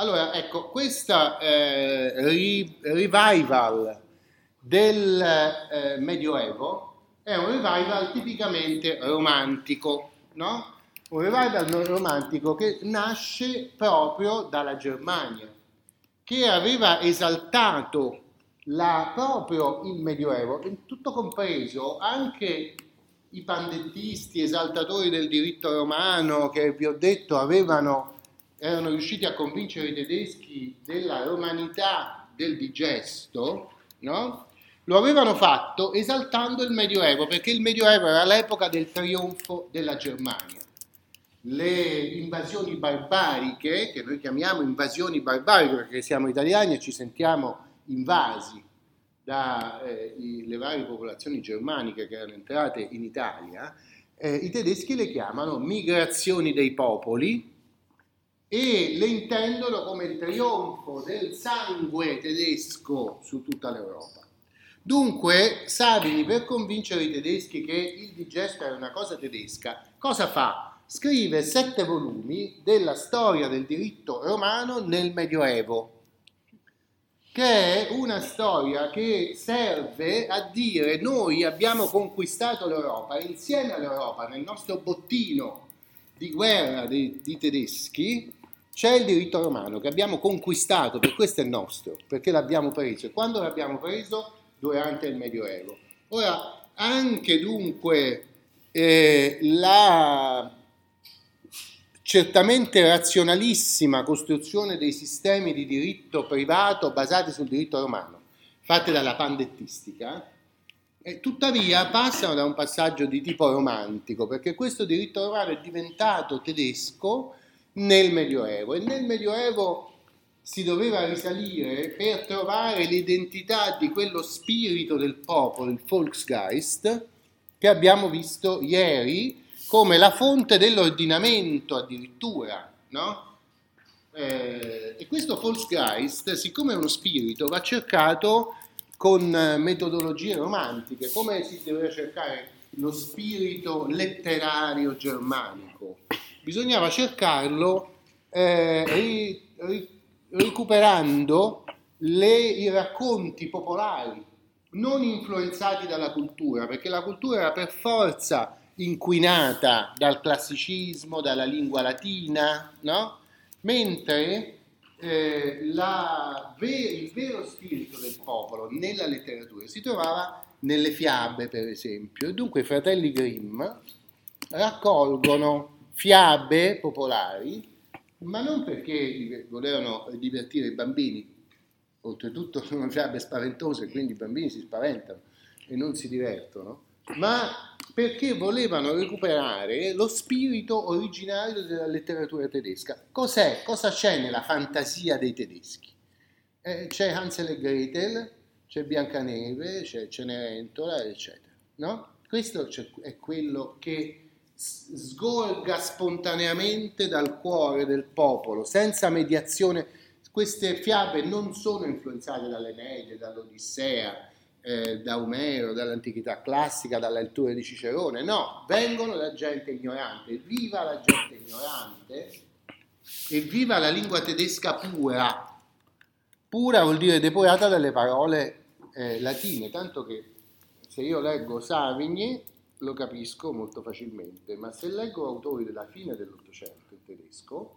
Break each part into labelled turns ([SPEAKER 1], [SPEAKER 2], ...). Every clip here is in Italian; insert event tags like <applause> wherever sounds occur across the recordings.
[SPEAKER 1] Allora, ecco, questa eh, ri- revival del eh, Medioevo è un revival tipicamente romantico, no? Un revival romantico che nasce proprio dalla Germania, che aveva esaltato la, proprio il Medioevo, tutto compreso anche i pandettisti, esaltatori del diritto romano, che vi ho detto avevano, erano riusciti a convincere i tedeschi della romanità del digesto, no? lo avevano fatto esaltando il Medioevo, perché il Medioevo era l'epoca del trionfo della Germania. Le invasioni barbariche, che noi chiamiamo invasioni barbariche perché siamo italiani e ci sentiamo invasi dalle eh, varie popolazioni germaniche che erano entrate in Italia, eh, i tedeschi le chiamano migrazioni dei popoli e le intendono come il trionfo del sangue tedesco su tutta l'Europa. Dunque Savini per convincere i tedeschi che il digesto era una cosa tedesca, cosa fa? Scrive sette volumi della storia del diritto romano nel Medioevo che è una storia che serve a dire noi abbiamo conquistato l'Europa insieme all'Europa nel nostro bottino di guerra dei, di tedeschi c'è il diritto romano che abbiamo conquistato, per questo è nostro, perché l'abbiamo preso. E quando l'abbiamo preso? Durante il Medioevo. Ora, anche dunque eh, la certamente razionalissima costruzione dei sistemi di diritto privato basati sul diritto romano, fatte dalla pandettistica, e tuttavia passano da un passaggio di tipo romantico, perché questo diritto romano è diventato tedesco nel Medioevo e nel Medioevo si doveva risalire per trovare l'identità di quello spirito del popolo, il Volksgeist, che abbiamo visto ieri come la fonte dell'ordinamento addirittura, no? Eh, e questo Volksgeist, siccome è uno spirito, va cercato con metodologie romantiche, come si deve cercare lo spirito letterario germanico. Bisognava cercarlo eh, ri, ri, recuperando le, i racconti popolari, non influenzati dalla cultura, perché la cultura era per forza inquinata dal classicismo, dalla lingua latina, no? mentre eh, la, il vero spirito del popolo nella letteratura si trovava nelle fiabe, per esempio. E dunque i fratelli Grimm raccolgono fiabe popolari, ma non perché volevano divertire i bambini, oltretutto <laughs> sono fiabe spaventose, quindi i bambini si spaventano e non si divertono, ma perché volevano recuperare lo spirito originario della letteratura tedesca. Cos'è? Cosa c'è nella fantasia dei tedeschi? Eh, c'è Hansel e Gretel, c'è Biancaneve, c'è Cenerentola, eccetera. No? Questo è quello che sgorga spontaneamente dal cuore del popolo, senza mediazione. Queste fiabe non sono influenzate dalle dall'Odissea, eh, da Omero, dall'antichità classica, dalla lettura di Cicerone, no, vengono da gente ignorante, viva la gente ignorante e viva la lingua tedesca pura. Pura vuol dire depurata dalle parole eh, latine, tanto che se io leggo Savigny lo capisco molto facilmente, ma se leggo autori della fine dell'Ottocento in tedesco,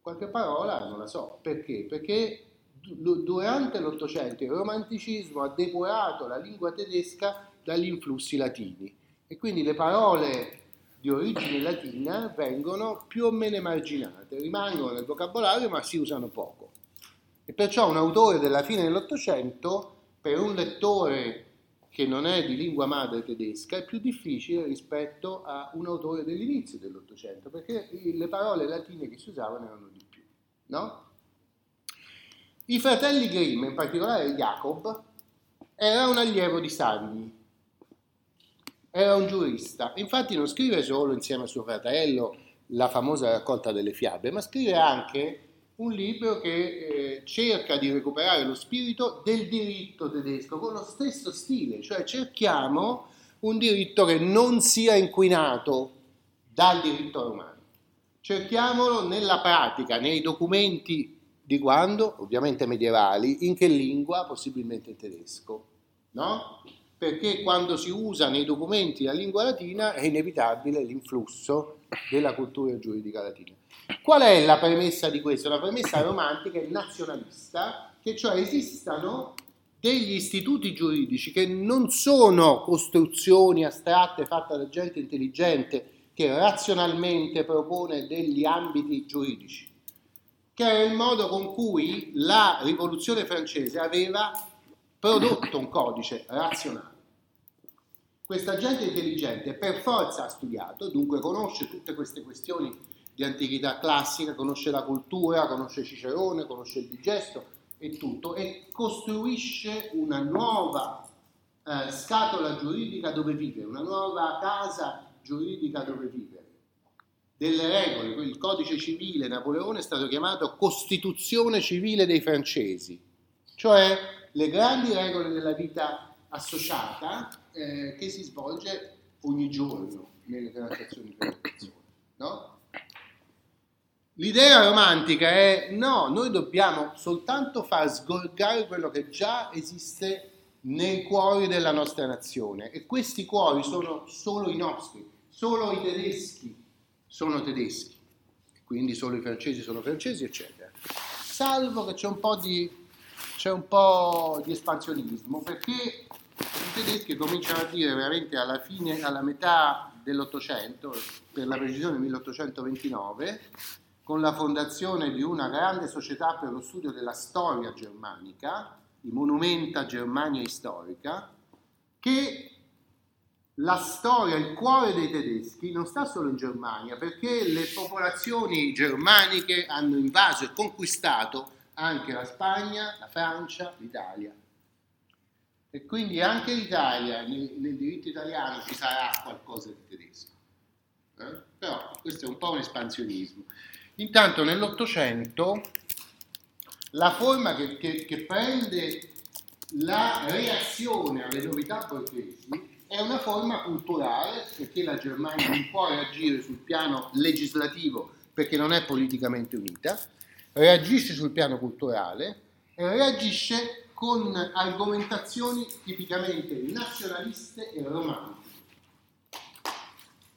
[SPEAKER 1] qualche parola non la so. Perché? Perché durante l'Ottocento il romanticismo ha depurato la lingua tedesca dagli influssi latini e quindi le parole di origine latina vengono più o meno emarginate, rimangono nel vocabolario ma si usano poco. E perciò un autore della fine dell'Ottocento, per un lettore che non è di lingua madre tedesca, è più difficile rispetto a un autore dell'inizio dell'Ottocento, perché le parole latine che si usavano erano di più. No? I fratelli Grimm, in particolare Jacob, era un allievo di Savigny, era un giurista. Infatti non scrive solo insieme a suo fratello la famosa raccolta delle fiabe, ma scrive anche un libro che eh, cerca di recuperare lo spirito del diritto tedesco con lo stesso stile, cioè cerchiamo un diritto che non sia inquinato dal diritto romano. cerchiamolo nella pratica, nei documenti di quando, ovviamente medievali, in che lingua? Possibilmente in tedesco, no? Perché quando si usa nei documenti la lingua latina è inevitabile l'influsso della cultura giuridica latina. Qual è la premessa di questo? La premessa romantica è nazionalista, che cioè esistano degli istituti giuridici che non sono costruzioni astratte fatte da gente intelligente che razionalmente propone degli ambiti giuridici, che è il modo con cui la rivoluzione francese aveva prodotto un codice razionale. Questa gente intelligente per forza ha studiato, dunque conosce tutte queste questioni di antichità classica, conosce la cultura, conosce Cicerone, conosce il digesto, e tutto e costruisce una nuova eh, scatola giuridica dove vivere, una nuova casa giuridica dove vivere. Delle regole, il codice civile Napoleone è stato chiamato Costituzione civile dei francesi, cioè le grandi regole della vita associata eh, che si svolge ogni giorno nelle transazioni per no? L'idea romantica è no, noi dobbiamo soltanto far sgorgare quello che già esiste nei cuori della nostra nazione e questi cuori sono solo i nostri, solo i tedeschi sono tedeschi, quindi solo i francesi sono francesi, eccetera. Salvo che c'è un po' di, c'è un po di espansionismo perché tedeschi cominciano a dire veramente alla fine, alla metà dell'Ottocento, per la precisione 1829, con la fondazione di una grande società per lo studio della storia germanica, di Monumenta Germania Storica, che la storia, il cuore dei tedeschi non sta solo in Germania, perché le popolazioni germaniche hanno invaso e conquistato anche la Spagna, la Francia, l'Italia. E quindi anche l'Italia, nel, nel diritto italiano ci sarà qualcosa di tedesco. Eh? Però questo è un po' un espansionismo. Intanto nell'Ottocento la forma che, che, che, prende la reazione alle novità borghesi è una forma culturale perché la Germania non può reagire sul piano legislativo perché non è politicamente unita, reagisce sul piano culturale e reagisce con argomentazioni tipicamente nazionaliste e romantiche.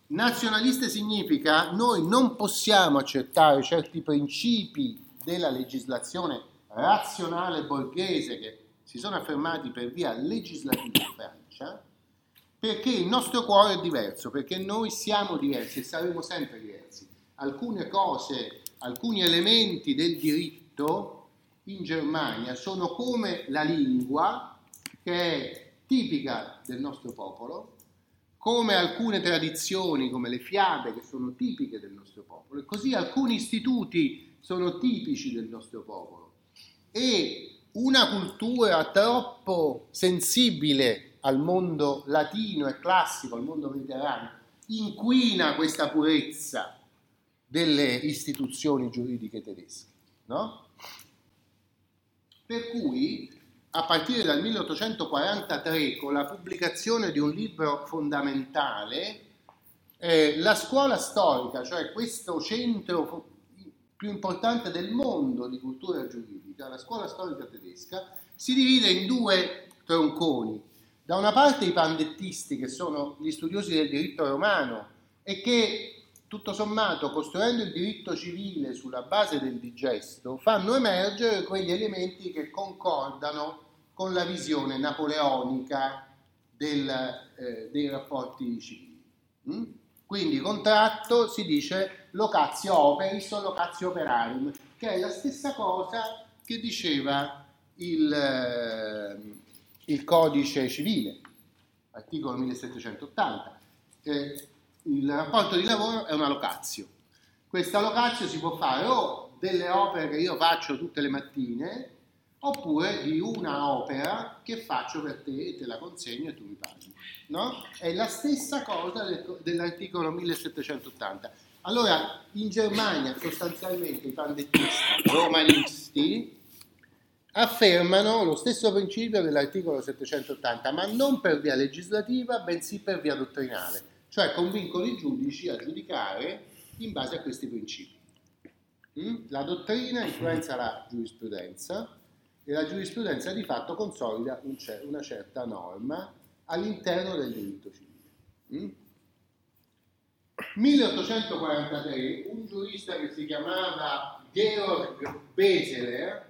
[SPEAKER 1] Nazionaliste significa noi non possiamo accettare certi principi della legislazione razionale borghese che si sono affermati per via legislativa in Francia, perché il nostro cuore è diverso, perché noi siamo diversi e saremo sempre diversi. Alcune cose, alcuni elementi del diritto in Germania sono come la lingua che è tipica del nostro popolo, come alcune tradizioni, come le fiabe, che sono tipiche del nostro popolo, e così alcuni istituti sono tipici del nostro popolo. E una cultura troppo sensibile al mondo latino e classico, al mondo mediterraneo, inquina questa purezza delle istituzioni giuridiche tedesche. No? Per cui a partire dal 1843 con la pubblicazione di un libro fondamentale, eh, la scuola storica, cioè questo centro più importante del mondo di cultura giuridica, la scuola storica tedesca, si divide in due tronconi. Da una parte i pandettisti, che sono gli studiosi del diritto romano e che tutto sommato, costruendo il diritto civile sulla base del digesto, fanno emergere quegli elementi che concordano con la visione napoleonica del, eh, dei rapporti civili. Mm? Quindi contratto si dice locazio operis o locazio operarium, che è la stessa cosa che diceva il, eh, il codice civile, articolo 1780. Eh, il rapporto di lavoro è una locazio. Questa locazio si può fare o delle opere che io faccio tutte le mattine, oppure di una opera che faccio per te e te la consegno e tu mi paghi. No? È la stessa cosa dell'articolo 1780. Allora, in Germania sostanzialmente i pandettisti romanisti affermano lo stesso principio dell'articolo 780, ma non per via legislativa, bensì per via dottrinale, cioè convincono i giudici a giudicare in base a questi principi. Mm? La dottrina influenza la giurisprudenza e la giurisprudenza di fatto consolida una certa norma all'interno del diritto civile. Mm? 1843 un giurista che si chiamava Georg Beseler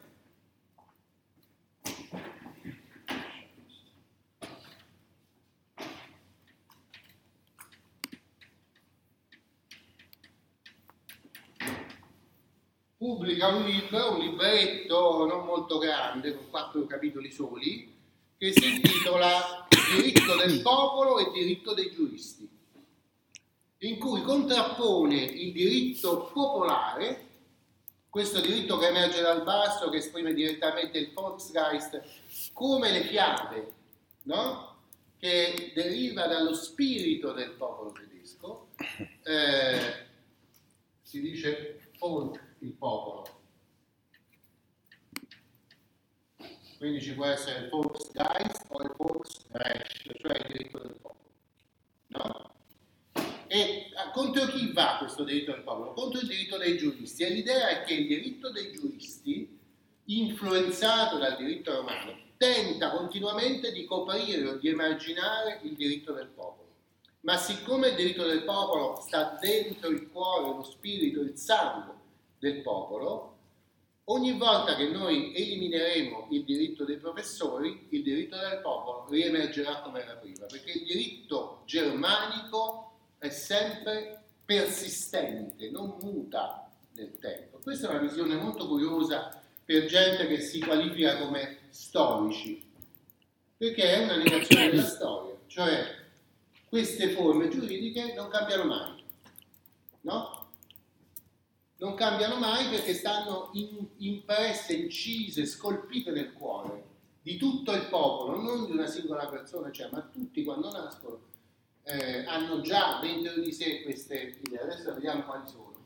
[SPEAKER 1] pubblica un libro, un libretto non molto grande, con quattro capitoli soli, che si intitola Diritto del popolo e diritto dei giuristi, in cui contrappone il diritto popolare, questo diritto che emerge dal basso, che esprime direttamente il Volksgeist, come le fiabe, no? che deriva dallo spirito del popolo tedesco, eh, si dice Volk il popolo. Quindi ci può essere il Volksgeist o il Volksrecht, cioè il diritto del popolo. No? E contro chi va questo diritto del popolo? Contro il diritto dei giuristi. E l'idea è che il diritto dei giuristi, influenzato dal diritto romano, tenta continuamente di coprire o di emarginare il diritto del popolo. Ma siccome il diritto del popolo sta dentro il cuore, lo spirito, il sangue del popolo, ogni volta che noi elimineremo il diritto dei professori, il diritto del popolo riemergerà come era prima, perché il diritto germanico è sempre persistente, non muta nel tempo. Questa è una visione molto curiosa per gente che si qualifica come storici, perché è una negazione della storia, cioè queste forme giuridiche non cambiano mai? Non cambiano mai perché stanno in, impresse, incise, scolpite nel cuore di tutto il popolo, non di una singola persona, cioè, ma tutti quando nascono eh, hanno già dentro di sé queste idee. Adesso vediamo quali sono.